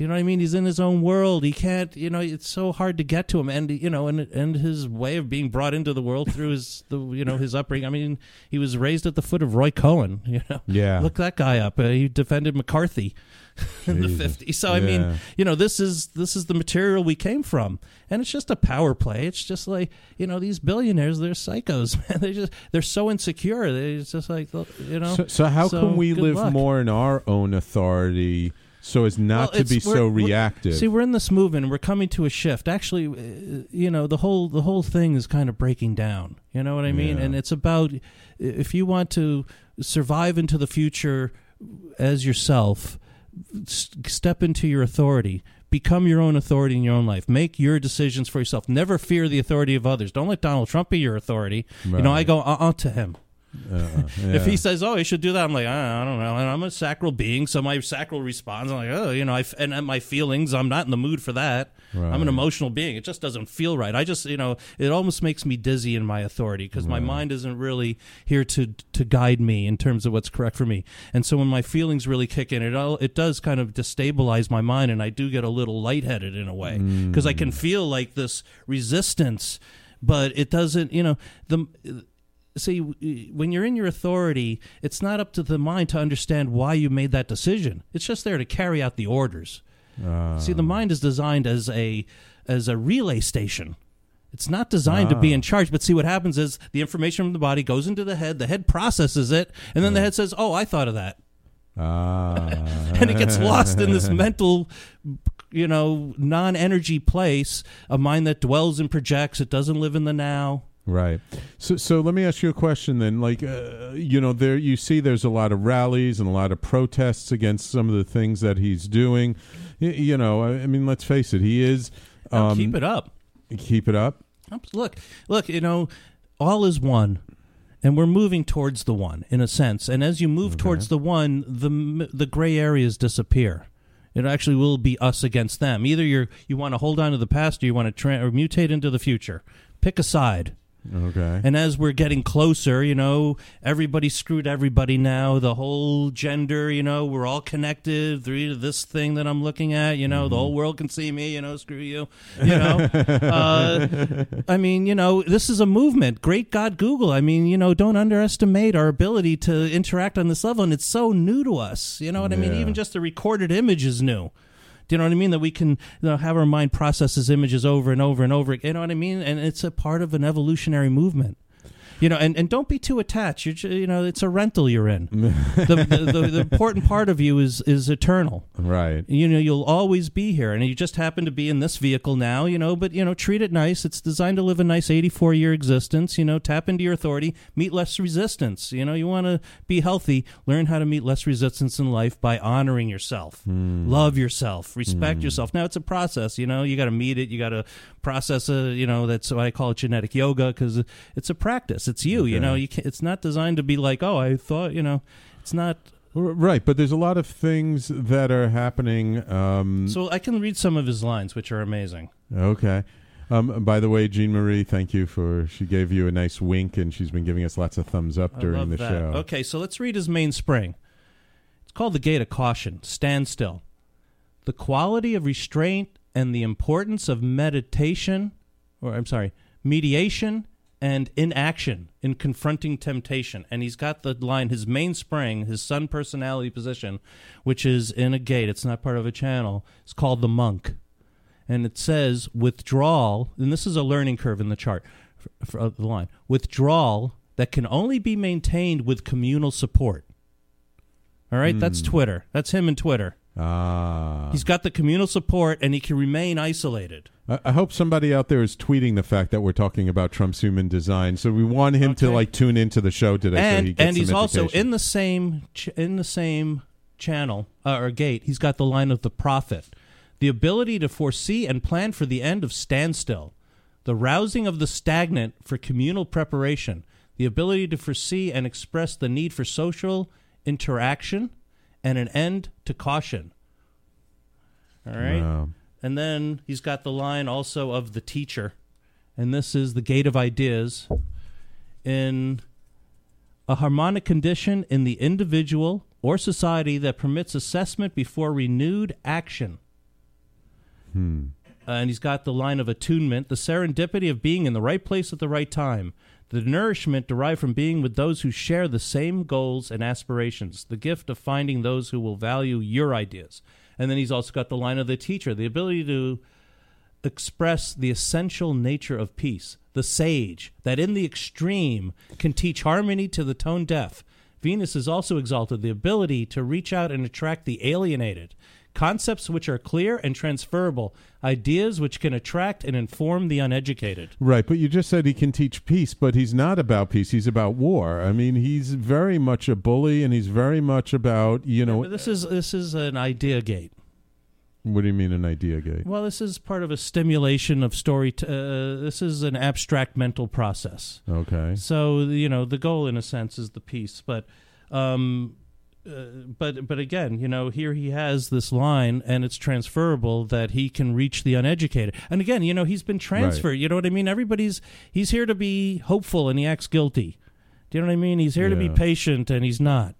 Do you know what I mean? He's in his own world. He can't, you know, it's so hard to get to him. And you know, and and his way of being brought into the world through his, the you know, his upbringing. I mean, he was raised at the foot of Roy Cohn. (laughs) You know, Yeah. Look that guy up. Uh, he defended McCarthy (laughs) in the fifties. So I mean, you know, this is this is the material we came from, and it's just a power play. It's just like you know, these billionaires, they're psychos, (laughs) man. They just they're so insecure. They it's just like you know. So, so how can we live luck. more in our own authority so as not Well, to be so reactive? See, we're in this movement, and we're coming to a shift. Actually, uh, you know, the whole the whole thing is kind of breaking down. You know what I mean? Yeah. And it's about if you want to survive into the future as yourself. step into your authority. Become your own authority in your own life. Make your decisions for yourself. Never fear the authority of others. Don't let Donald Trump be your authority. You know, I go uh uh to him. Uh, If he says, "Oh, you should do that," I'm like, I, I don't know. And I'm a sacral being, so my sacral responds. I'm like, oh, you know, I f- and, and my feelings. I'm not in the mood for that. I'm an emotional being. It just doesn't feel right. I just, you know, it almost makes me dizzy in my authority because my mind isn't really here to to guide me in terms of what's correct for me. And so when my feelings really kick in, it all it does kind of destabilize my mind, and I do get a little lightheaded in a way because I can feel like this resistance, but it doesn't. You know, the see when you're in your authority it's not up to the mind to understand why you made that decision. It's just there to carry out the orders. See the mind is designed as a as a relay station. It's not designed to be in charge but see what happens is the information from the body goes into the head the head processes it and then the head says oh i thought of that. Ah. (laughs) and it gets lost in this (laughs) mental you know non-energy place a mind that dwells and projects it doesn't live in the now Right. So, so let me ask you a question then. Like, uh, you know, there you see there's a lot of rallies and a lot of protests against some of the things that he's doing. Y- you know, I, I mean, let's face it, he is. Um, keep it up Keep it up. Look, look, you know, all is one. And we're moving towards the one in a sense. And as you move towards the one, the the gray areas disappear. It actually will be us against them. Either you're you want to hold on to the past or you want to tra- or mutate into the future. Pick a side. Okay. And as we're getting closer, you know, everybody screwed everybody now. The whole gender, you know, we're all connected through this thing that I'm looking at. You know, the whole world can see me. You know, screw you. You know, (laughs) uh, I mean, you know, this is a movement. Great God, Google. I mean, you know, don't underestimate our ability to interact on this level, and it's so new to us. You know what I mean? Even just the recorded image is new. Do you know what I mean? That we can you know, have our mind processes images over and over and over. You know what I mean? And it's a part of an evolutionary movement. You know, and, and don't be too attached. You're, ju- you know, it's a rental you're in. the, the, the, the important part of you is is eternal. Right. You know, you'll always be here, and you just happen to be in this vehicle now. You know, but you know, treat it nice. It's designed to live a nice 84 year existence. You know, tap into your authority, meet less resistance. You know, you want to be healthy. Learn how to meet less resistance in life by honoring yourself, hmm. love yourself, respect hmm. yourself. Now it's a process. You know, you got to meet it. You got to process it. You know, that's why I call it genetic yoga because it's a practice. It's you. You know, you can, it's not designed to be like, oh, I thought. You know, it's not. Right, but there's a lot of things that are happening. Um, So I can read some of his lines, which are amazing. Okay. Um, by the way, Jean Marie, thank you for she gave you a nice wink, and she's been giving us lots of thumbs up during the that. show. Okay, so let's read his main spring. It's called the Gate of Caution. Stand still. The quality of restraint and the importance of meditation, or I'm sorry, mediation and inaction in confronting temptation. And he's got the line, his main spring, his sun personality position, which is in a gate. It's not part of a channel. It's called the monk. And it says withdrawal, and this is a learning curve in the chart for, for the line withdrawal that can only be maintained with communal support. All right, that's hmm. Twitter. That's him and Twitter. Ah. He's got the communal support and he can remain isolated. I, I hope somebody out there is tweeting the fact that we're talking about Trump's human design. So we want him to like tune into the show today. so and he gets and he's also in the same ch- in the same channel uh, or gate. He's got the line of the prophet, the ability to foresee and plan for the end of standstill, the rousing of the stagnant for communal preparation, the ability to foresee and express the need for social interaction, and an end to caution. All right. Wow. And then he's got the line also of the teacher. And this is the gate of ideas in a harmonic condition in the individual or society that permits assessment before renewed action. Hmm. Uh, and he's got the line of attunement, the serendipity of being in the right place at the right time, the nourishment derived from being with those who share the same goals and aspirations, the gift of finding those who will value your ideas. And then he's also got the line of the teacher, the ability to express the essential nature of peace, the sage that in the extreme can teach harmony to the tone deaf. Venus is also exalted, the ability to reach out and attract the alienated, concepts which are clear and transferable, ideas which can attract and inform the uneducated. Right, but you just said he can teach peace, but he's not about peace. He's about war. I mean, he's very much a bully, and he's very much about you know. But this is this is an idea gate. What do you mean an idea gate? Well, this is part of a stimulation of story. T- uh, this is an abstract mental process. Okay. So you know the goal, in a sense, is the peace, but. Um, uh, but but again, you know, here he has this line, and it's transferable that he can reach the uneducated. And again, you know, he's been transferred. You know what I mean? Everybody's he's here to be hopeful, and he acts guilty. Do you know what I mean? He's here to be patient, and he's not.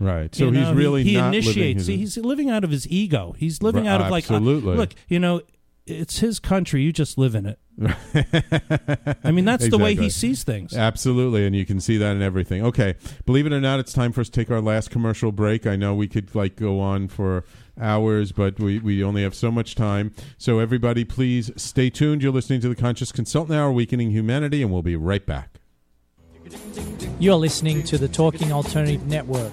Right. So You he's know, he- really he, not living initiates. his- See, he's living out of his ego. He's living Right, out of like, uh, absolutely. look, you know, it's his country. You just live in it. (laughs) I mean, that's the way he sees things. Absolutely, and you can see that in everything. Okay, believe it or not, it's time for us to take our last commercial break. I know we could like go on for hours, but we, we only have so much time. So everybody, please stay tuned. You're listening to the Conscious Consultant Hour, Weakening Humanity, and we'll be right back. You're listening to the Talking Alternative Network.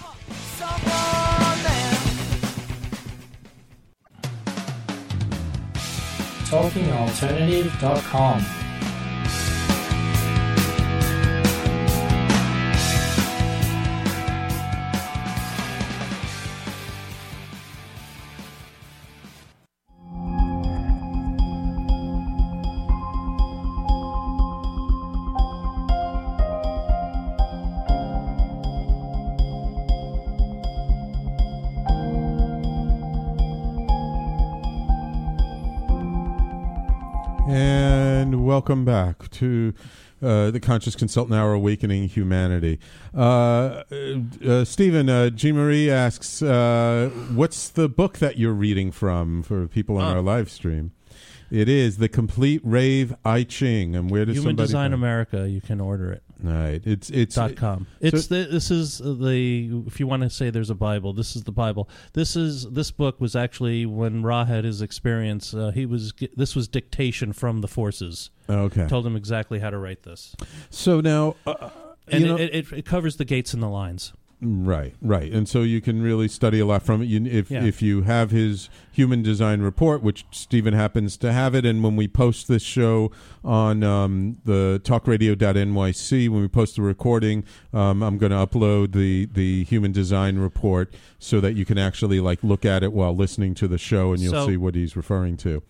TalkingAlternative.com. welcome back to uh, the Conscious Consultant Hour, Awakening Humanity. Uh, uh, Stephen, uh, Jean Marie asks, uh, "What's the book that you're reading from for people on Oh. our live stream?" It is the Complete Rave I Ching, and where does Human somebody Design find- America. You can order it. Right. It's it's dot com. so- It's the, this is the if you want to say there's a Bible, this is the Bible. This is this book was actually when Ra had his experience. Uh, he was this was dictation from the forces. Okay. told him exactly how to write this. So now, uh, and you know- it, it, it covers the gates and the lines. Right, right, and so you can really study a lot from it. You, if Yeah. if you have his human design report, which Stephen happens to have it, and when we post this show on um, the talkradio.nyc, when we post the recording, um, I'm going to upload the the human design report so that you can actually like look at it while listening to the show, and you'll So- see what he's referring to.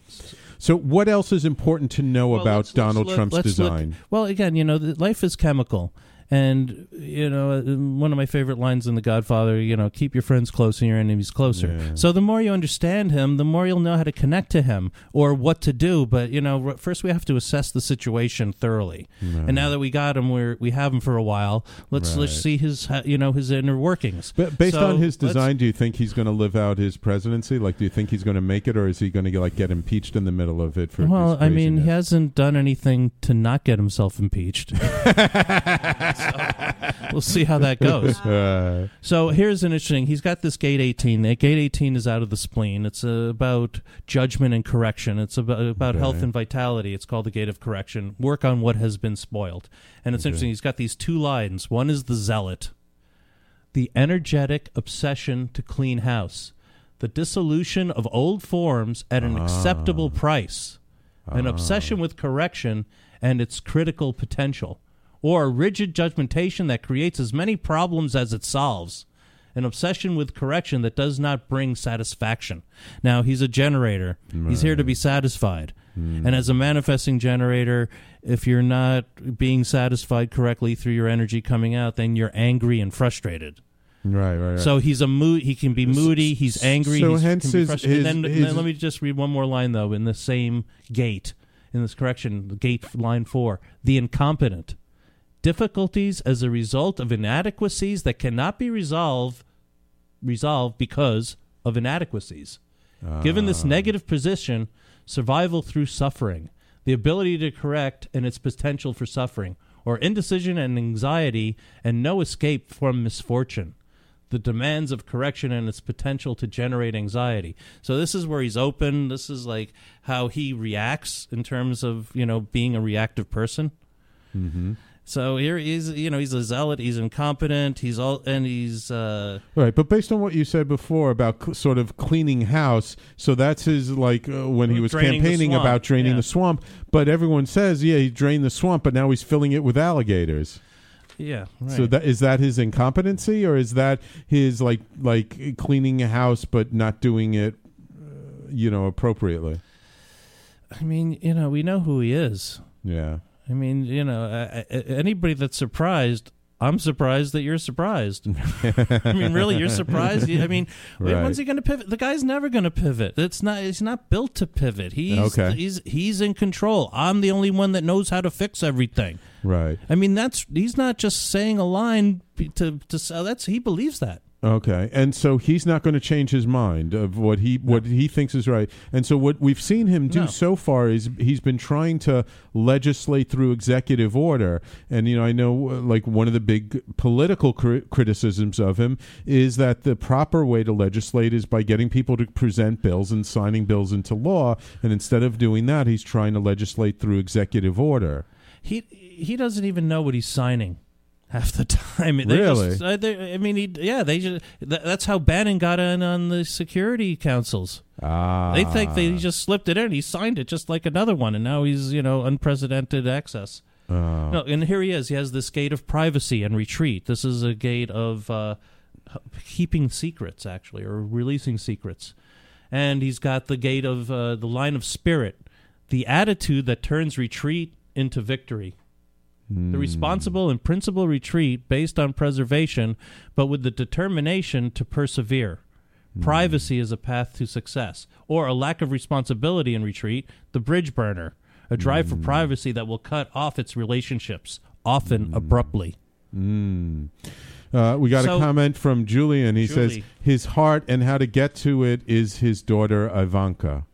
So, what else is important to know Well, about let's- let's Donald look- Trump's let's look- design? well, again, you know, life is chemical. And you know, uh, one of my favorite lines in The Godfather, you know, keep your friends close and your enemies closer. Yeah. So the more you understand him, the more you'll know how to connect to him or what to do. But you know, first we have to assess the situation thoroughly. And now that we got him, we're we have him for a while. Let's let's see his you know his inner workings. But based So on his design, do you think he's going to live out his presidency? Like, do you think he's going to make it, or is he going to like get impeached in the middle of it for? Well, I mean, he hasn't done anything to not get himself impeached. (laughs) So, we'll see how that goes. (laughs) Uh, so here's an interesting. He's got this gate 18. That gate 18 is out of the spleen. It's uh, about judgment and correction. It's about about health and vitality. It's called the gate of correction. Work on what has been spoiled. And it's Okay. interesting. He's got these two lines. One is the zealot, the energetic obsession to clean house, the dissolution of old forms at an Ah. acceptable price, an obsession with correction and its critical potential, or a rigid judgmentation that creates as many problems as it solves. An obsession with correction that does not bring satisfaction. Now, he's a generator. He's here to be satisfied. Hmm. And as a manifesting generator, if you're not being satisfied correctly through your energy coming out, then you're angry and frustrated. Right, right, right. So he's a mood. He can be moody. He's angry. so he's, hence can be his- his- and then, his- then let me just read one more line though. In the same gate, in this correction, gate line four, the incompetent difficulties as a result of inadequacies that cannot be resolved resolved because of inadequacies. Given this Ah. negative position, survival through suffering, the ability to correct and its potential for suffering, or indecision and anxiety and no escape from misfortune, the demands of correction and its potential to generate anxiety. So this is where he's open. This is like how he reacts in terms of, you know, being a reactive person. Mm-hmm. So here he's, you know, he's a zealot. He's incompetent. He's all, and he's, uh, Right, but based on what you said before about cl- sort of cleaning house, so that's his like uh, when he was campaigning about draining yeah. the swamp. But everyone says, yeah, he drained the swamp, but now he's filling it with alligators. yeah. Right. So that is that his incompetency, or is that his like like cleaning a house but not doing it, uh, you know, appropriately? I mean, you know, we know who he is. Yeah. I mean, you know, anybody that's surprised, I'm surprised that you're surprised. (laughs) I mean, really, you're surprised. I mean, Right. when's he going to pivot? The guy's never going to pivot. It's not. He's not built to pivot. He's Okay. he's he's in control. I'm the only one that knows how to fix everything. Right. I mean, that's he's not just saying a line to to sell. That's he believes that. Okay, and so he's not going to change his mind of what he what he thinks is right. And so what we've seen him do No. so far is he's been trying to legislate through executive order. And you know, I know uh, like one of the big political cri- criticisms of him is that the proper way to legislate is by getting people to present bills and signing bills into law. And instead of doing that, he's trying to legislate through executive order. He he doesn't even know what he's signing half the time. They Really? just- they- I mean, he, yeah, they just. That, that's how Bannon got in on the Security Councils. Ah, They think they just slipped it in. He signed it just like another one, and now he's you know unprecedented access. Oh. No, and here he is. He has this gate of privacy and retreat. This is a gate of uh, keeping secrets, actually, or releasing secrets. And he's got the gate of uh, the line of spirit, the attitude that turns retreat into victory. The responsible and principled retreat based on preservation, but with the determination to persevere. Privacy is a path to success, or a lack of responsibility in retreat, the bridge burner, a drive for privacy that will cut off its relationships, often abruptly. Mm. Uh, we got So- a comment from Julian. He says his heart and how to get to it is his daughter Ivanka.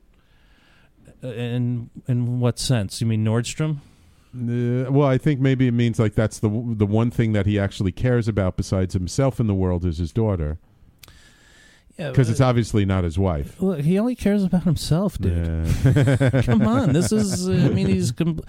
Uh, In in what sense? You mean Nordstrom? Uh, well, I think maybe it means like that's the the one thing that he actually cares about besides himself in the world is his daughter. Yeah, Because uh, it's obviously not his wife. Well, he only cares about himself, dude. Yeah. (laughs) Come on, this is. I mean, he's. (laughs) Com-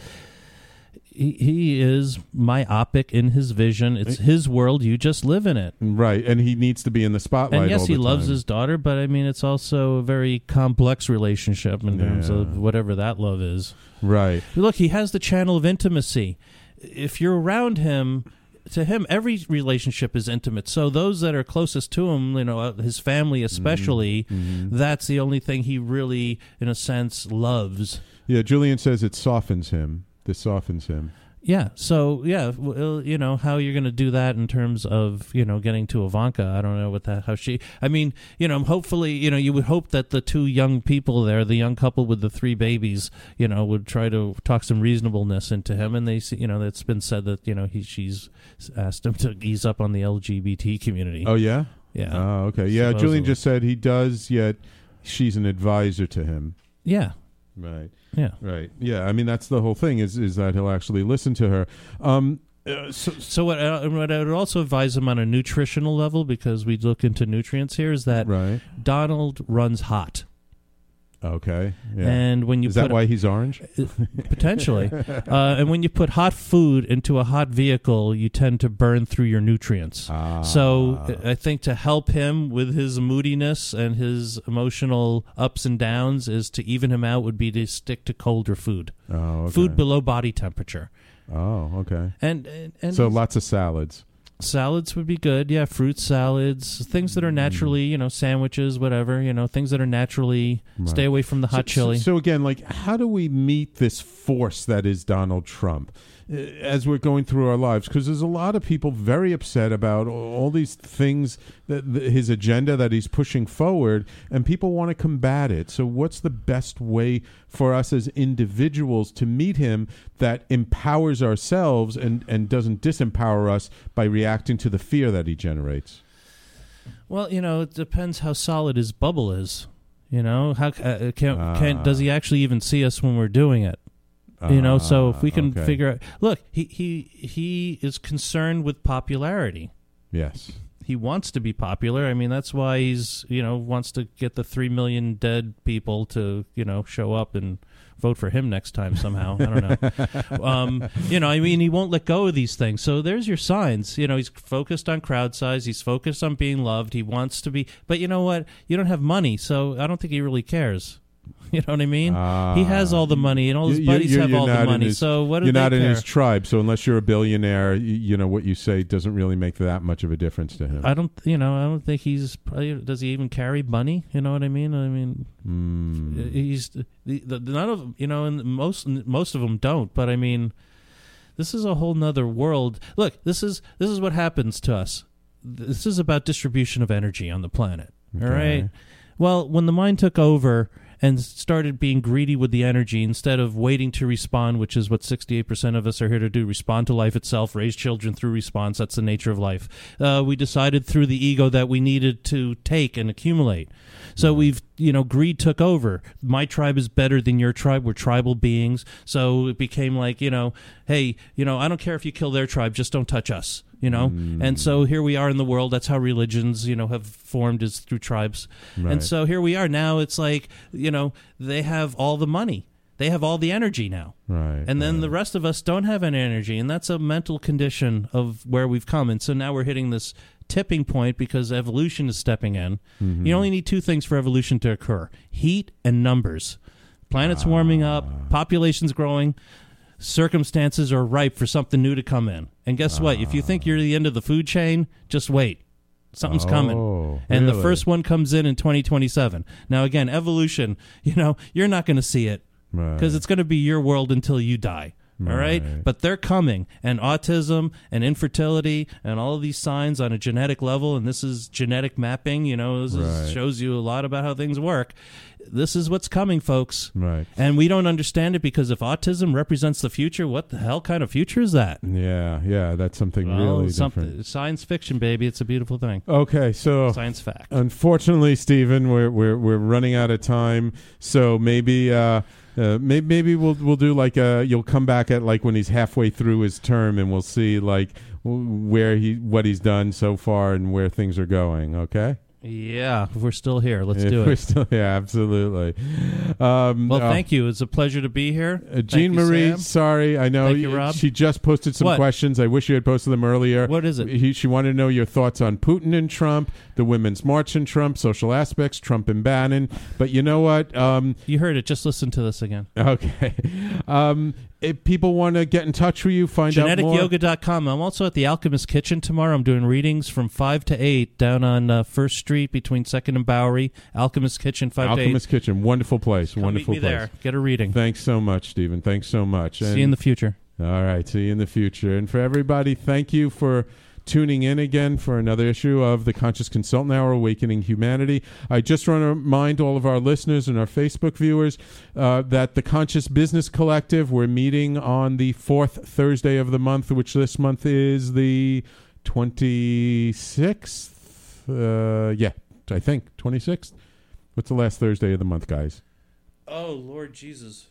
he, he is myopic in his vision. It's his world. You just live in it. Right, and he needs to be in the spotlight. And yes, he loves time. his daughter, but I mean, it's also a very complex relationship in terms of whatever that love is. Right. Look, he has the channel of intimacy. If you're around him, to him, every relationship is intimate. So those that are closest to him, you know, uh, his family especially, Mm-hmm. that's the only thing he really, in a sense, loves. Yeah, Julian says it softens him. This softens him. Yeah. So yeah, well, uh, you know how you're going to do that in terms of you know getting to Ivanka. I don't know what that how she. I mean, you know, hopefully, you know, you would hope that the two young people there, the young couple with the three babies, you know, would try to talk some reasonableness into him. And they, see- you know, it's been said that you know he she's asked him to ease up on the LGBT community. Oh yeah. Yeah. Oh okay. Yeah. Julian just said he does, yet she's an advisor to him. Yeah. Right. Yeah. Right. Yeah. I mean, that's the whole thing is is that he'll actually listen to her. Um. uh, so, So what, I, what I would also advise him on a nutritional level, because we look into nutrients here, is that right. Donald runs hot. Okay. Yeah. And when you is that why he's orange? (laughs) potentially. uh, and when you put hot food into a hot vehicle, you tend to burn through your nutrients. Ah. So I think to help him with his moodiness and his emotional ups and downs is to even him out would be to stick to colder food, Oh. Okay. food below body temperature. Oh. Okay. And and, and so lots of salads. Salads would be good. Yeah, fruit salads, things that are mm. naturally, you know, sandwiches, whatever, you know, things that are naturally Right. stay away from the hot so, chili. So, so again, like, how do we meet this force that is Donald Trump? Uh, as we're going through our lives because there's a lot of people very upset about all these things that th- his agenda that he's pushing forward and people want to combat it so what's the best way for us as individuals to meet him that empowers ourselves and and doesn't disempower us by reacting to the fear that he generates Well, you know, it depends how solid his bubble is. You know, how uh, can, can does he actually even see us when we're doing it? You know, so if we Ah, can okay. figure out, look, he he he is concerned with popularity. yes He wants to be popular. I mean, that's why he's you know wants to get the three million dead people to you know show up and vote for him next time somehow. I don't know. (laughs) um, you know, I mean, he won't let go of these things. So there's your signs. You know, he's focused on crowd size. He's focused on being loved. He wants to be. But you know what? You don't have money, so I don't think he really cares. (laughs) You know what I mean? he has all the money, and all his You- buddies you- have all the money. his- so what do you're not in his tribe so unless you're a billionaire you, you know what you say doesn't really make that much of a difference to him I don't, you know, I don't think he's. Does he even carry money? You know what I mean? I mean, Hmm. he's the, the, none of you know, and most most of them don't. But I mean, this is a whole nother world. Look, this is this is what happens to us. This is about distribution of energy on the planet. All Okay. right. Well, when the mind took over and started being greedy with the energy instead of waiting to respond, which is what 68% of us are here to do respond to life itself, raise children through response. That's the nature of life. Uh, we decided through the ego that we needed to take and accumulate. So we've, you know, greed took over. My tribe is better than your tribe. We're tribal beings. So it became like, you know, hey, you know, I don't care if you kill their tribe, just don't touch us, you know? And so here we are in the world. That's how religions, you know, have formed is through tribes. Right. And so here we are now. It's like, you know, they have all the money. They have all the energy now. right And then the rest of us don't have any energy. And that's a mental condition of where we've come. And so now we're hitting this tipping point because evolution is stepping in. Mm-hmm. You only need two things for evolution to occur heat and numbers. Planet's warming up, population's growing, circumstances are ripe for something new to come in. And guess what? If you think you're the end of the food chain, just wait. Something's Oh, coming. And the really? first one comes in in 2027. Now, again, evolution, (laughs) you know, you're not going to see it because it's going to be your world until you die. All right? Right. But they're coming. And autism and infertility and all of these signs on a genetic level, and this is genetic mapping, you know, this is, Right. shows you a lot about how things work. This is what's coming, folks. Right. And we don't understand it because if autism represents the future, what the hell kind of future is that? yeah yeah that's something Well, really something different science fiction, baby. It's a beautiful thing. Okay, so Science fact. Unfortunately, Stephen, we're we're we're running out of time. So maybe uh, uh, maybe maybe we'll we'll do like uh you'll come back at like when he's halfway through his term, and we'll see like where he what he's done so far and where things are going. Okay. Yeah, if we're still here, let's If do we're it. still, (laughs) yeah, absolutely. Um, Well, uh, thank you. It's a pleasure to be here. Uh, Jean you, Marie, Sam. sorry, I know you, she just posted some What? questions. I wish you had posted them earlier. What is it? He, she wanted to know your thoughts on Putin and Trump, the Women's March and Trump, social aspects, Trump and Bannon. But you know what? Um, You heard it. Just listen to this again. (laughs) okay. Um, if people want to get in touch with you, find out more. GeneticYoga.com. I'm also at the Alchemist Kitchen tomorrow. I'm doing readings from 5 to 8 down on uh, First Street between 2nd and Bowery. Alchemist Kitchen, 5 Alchemist Kitchen, wonderful place, Come wonderful meet me place. there. Get a reading. Thanks so much, Stephen. Thanks so much. to 8. See you in the future. All right. See you in the future. And for everybody, thank you for tuning in again for another issue of the Conscious Consultant Hour Awakening Humanity. I just want to remind all of our listeners and our Facebook viewers uh, that the Conscious Business Collective, we're meeting on the fourth Thursday of the month, which this month is the 26th. Uh, yeah, I think 26th. What's the last Thursday of the month, guys? Oh, Lord Jesus.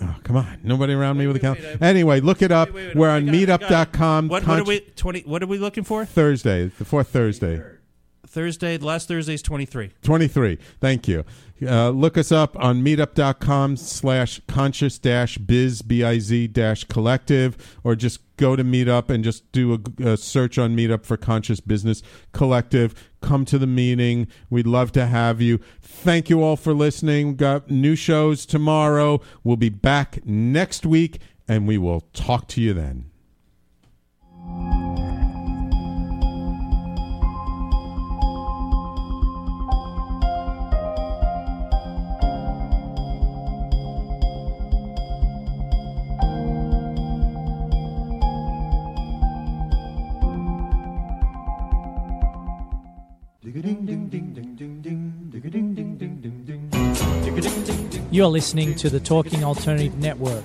Oh, come on. Nobody around me with a wait, calendar. wait, Anyway, look it up. wait, wait, We're on got it, I got it. meetup.com. What, what, are we, 20, what are we looking for? Thursday, the fourth Thursday. Thursday. Last Thursday is 23. 23. Thank you. Uh, look us up on meetup.com slash conscious dash biz, B-I-Z dash collective, or just go to meetup and just do a, a search on meetup for conscious business collective. Come to the meeting. We'd love to have you. Thank you all for listening. We've got new shows tomorrow. We'll be back next week and we will talk to you then. You're listening to the Talking Alternative Network.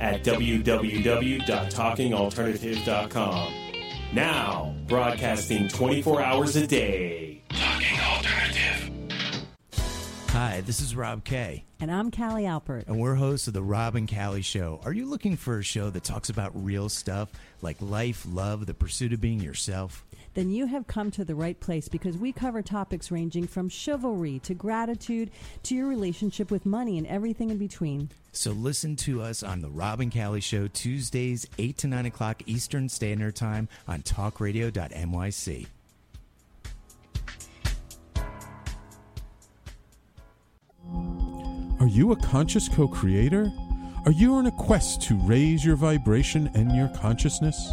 at www.talkingalternative.com. Now, broadcasting 24 hours a day. Talking Alternative. Hi, this is Rob Kay. And I'm Callie Alpert. And we're hosts of The Rob and Callie Show. Are you looking for a show that talks about real stuff like life, love, the pursuit of being yourself? Then you have come to the right place because we cover topics ranging from chivalry to gratitude to your relationship with money and everything in between. So listen to us on The Rob and Callie Show, Tuesdays, 8 to 9 o'clock Eastern Standard Time on talkradio.nyc. Are you a conscious co creator? Are you on a quest to raise your vibration and your consciousness?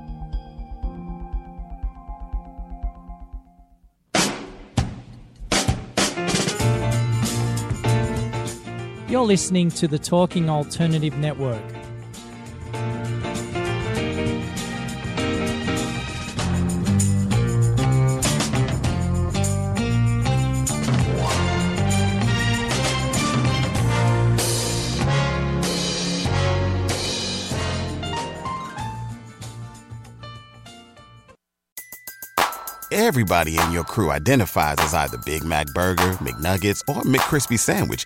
You're listening to the Talking Alternative Network. Everybody in your crew identifies as either Big Mac Burger, McNuggets, or McCrispy Sandwich.